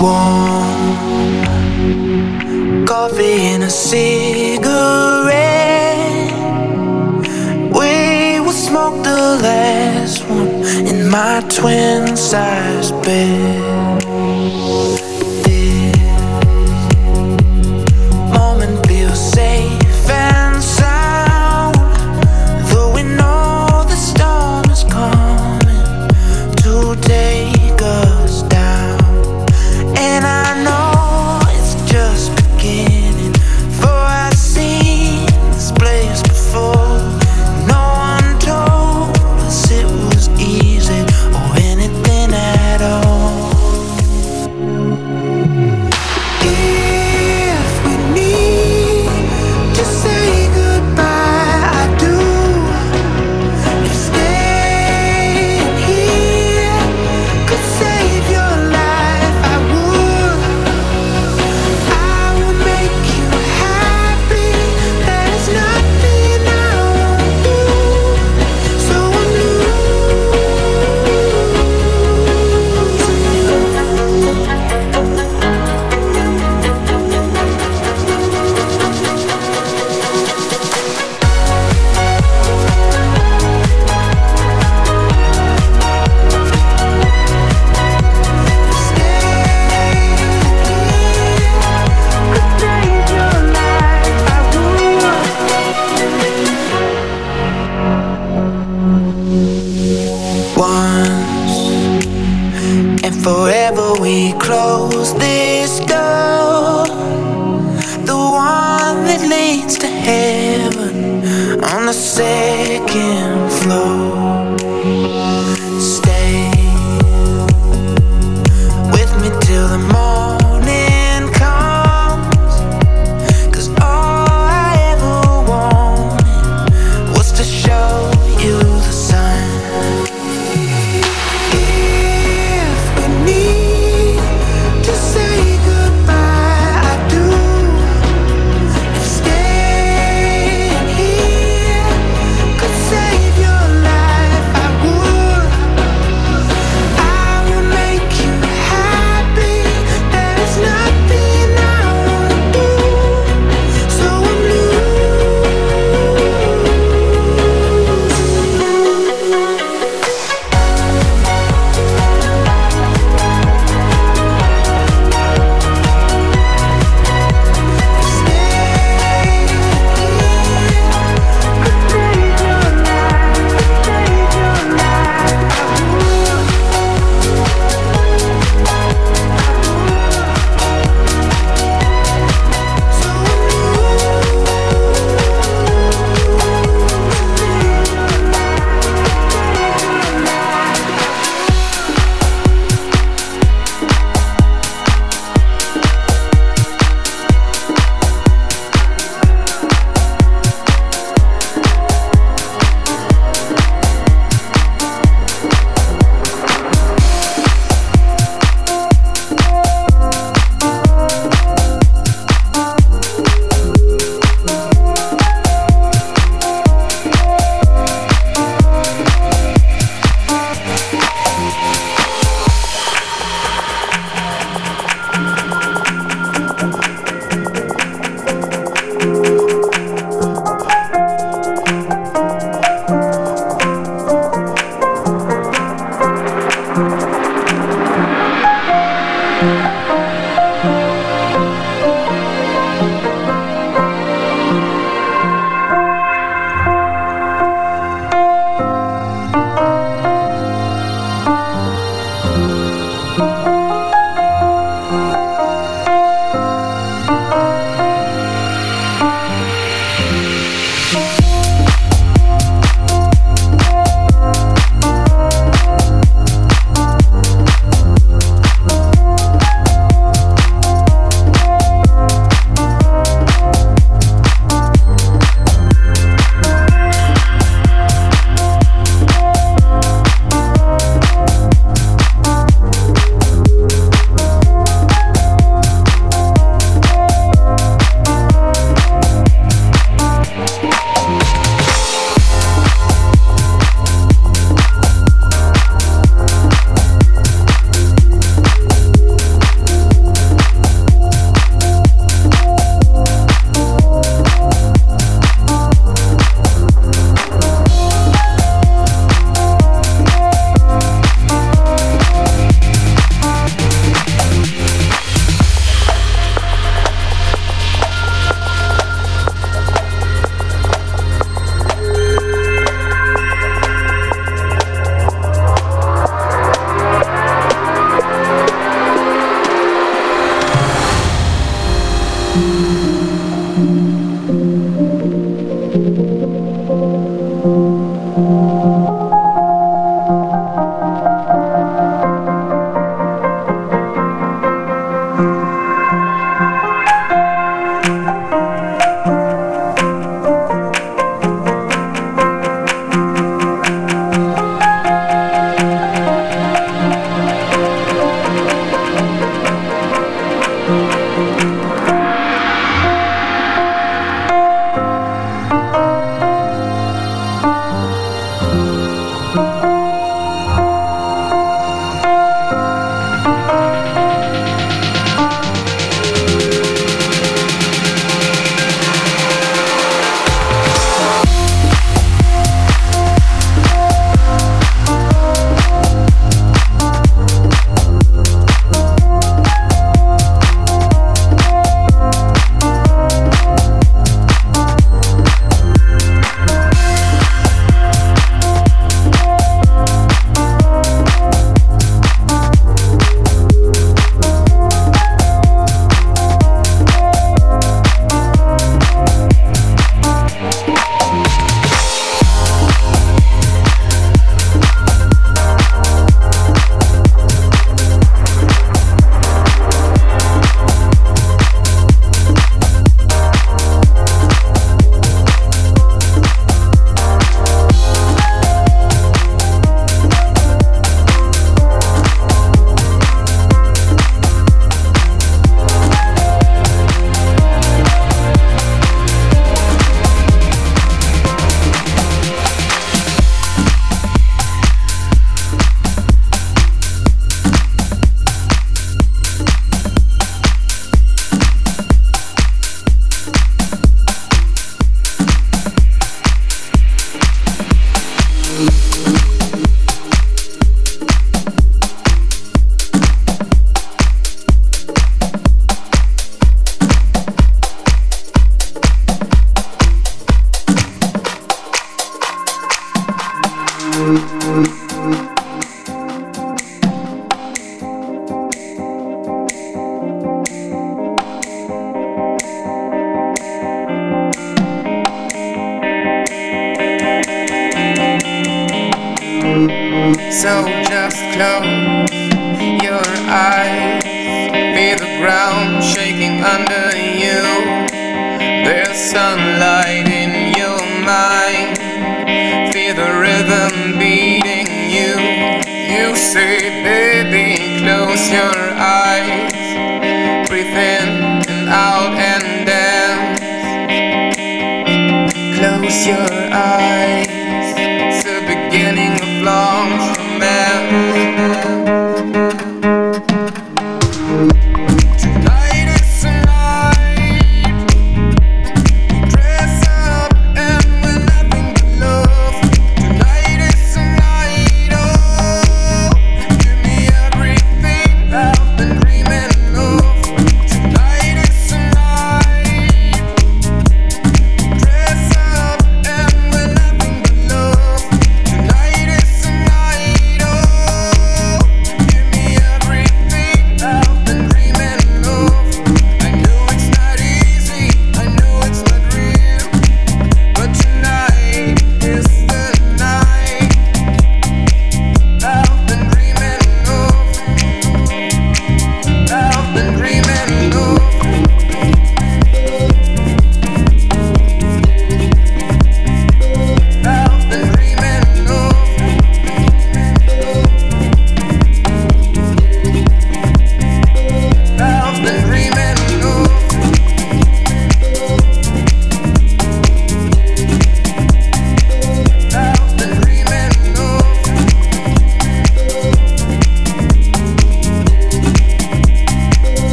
Warm coffee and a cigarette. We will smoke the last one in my twin size bed.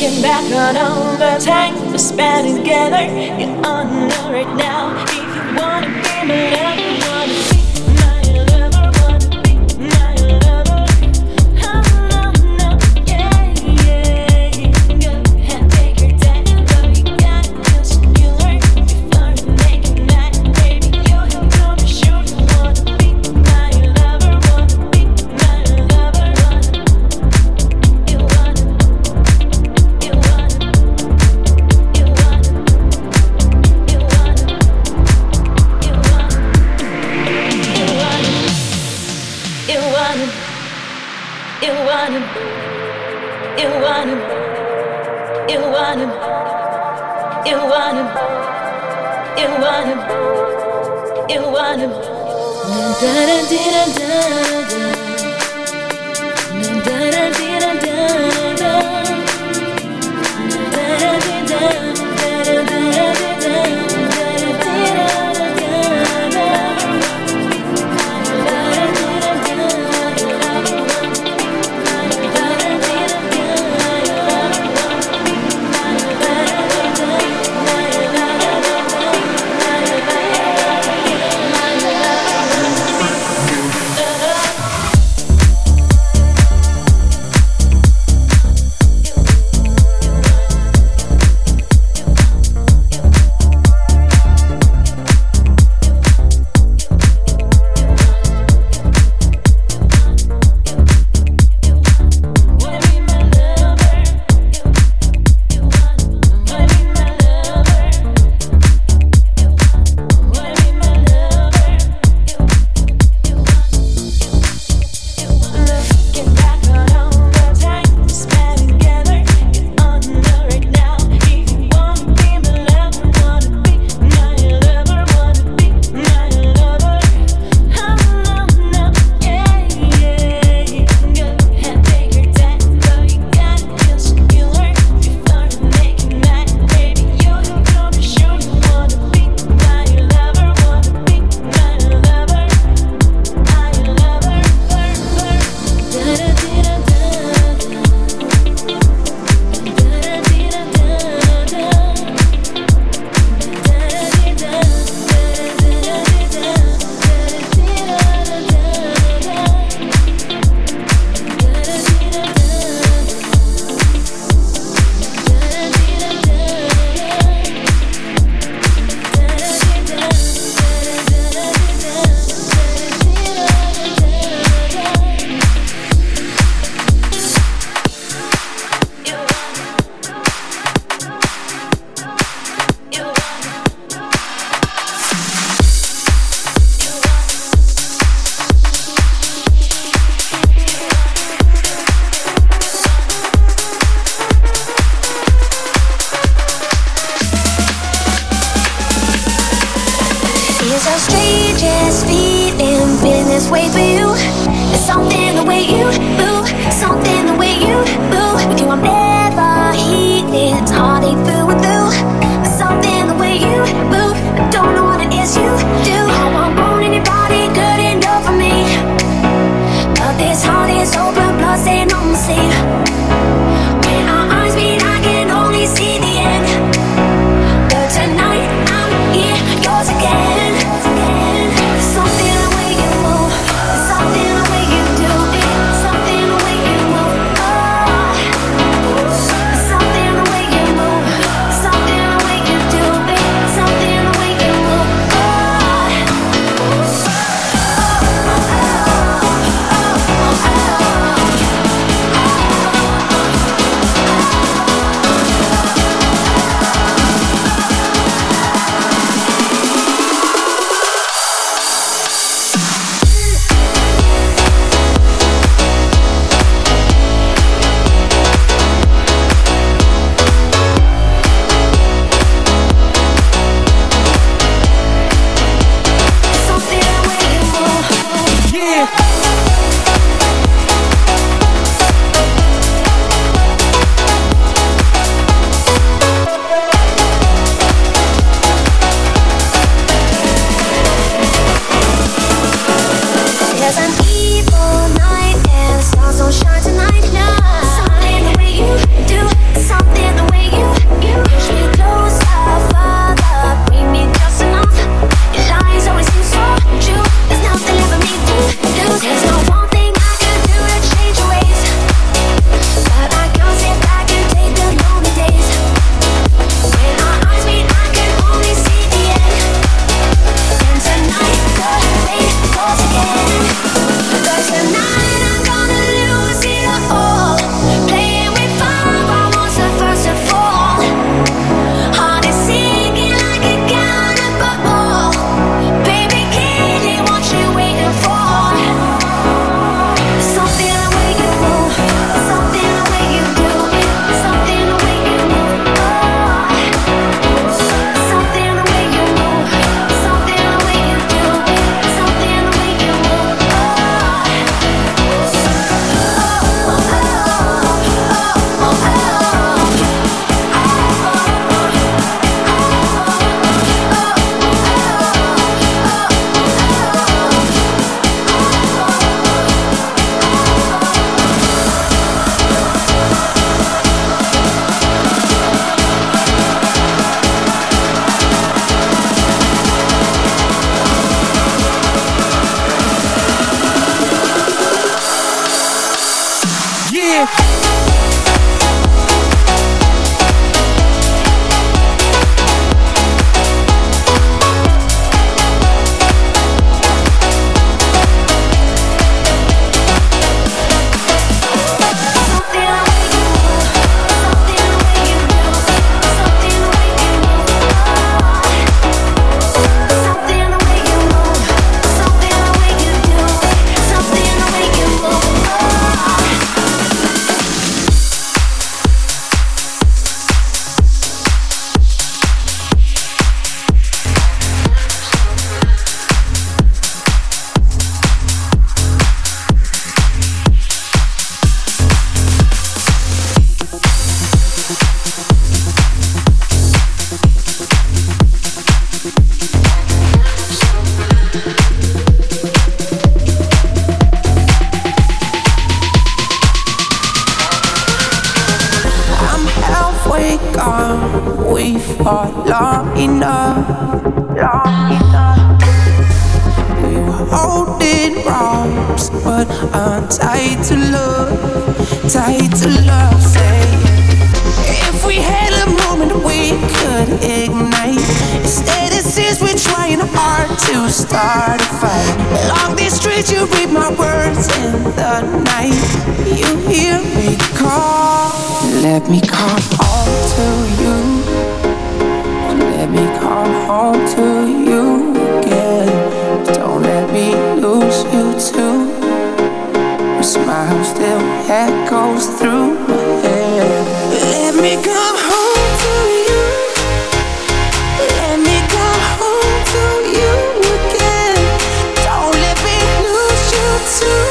Looking back on all the time we spent together, you ought to know right now if you wanna be my lover, wanna be. Start a fight. Along these streets, you read my words in the night. You hear me call, let me come home to you. Let me come home to you again. Don't let me lose you too. Your smile still echoes through my head. Let me come home you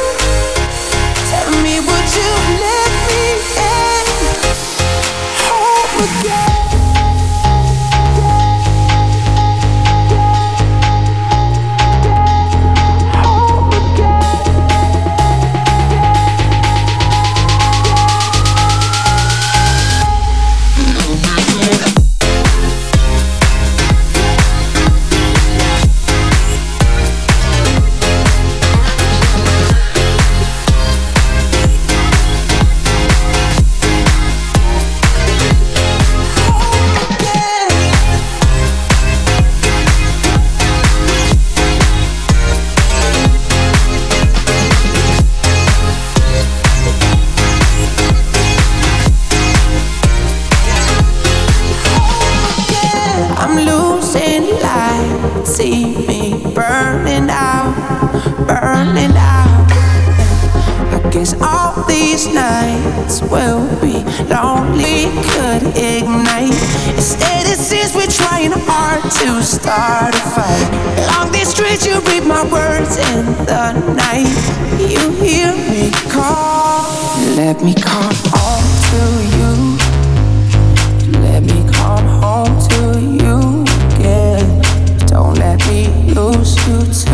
Let me come home to you. Let me come home to you again. Don't let me lose you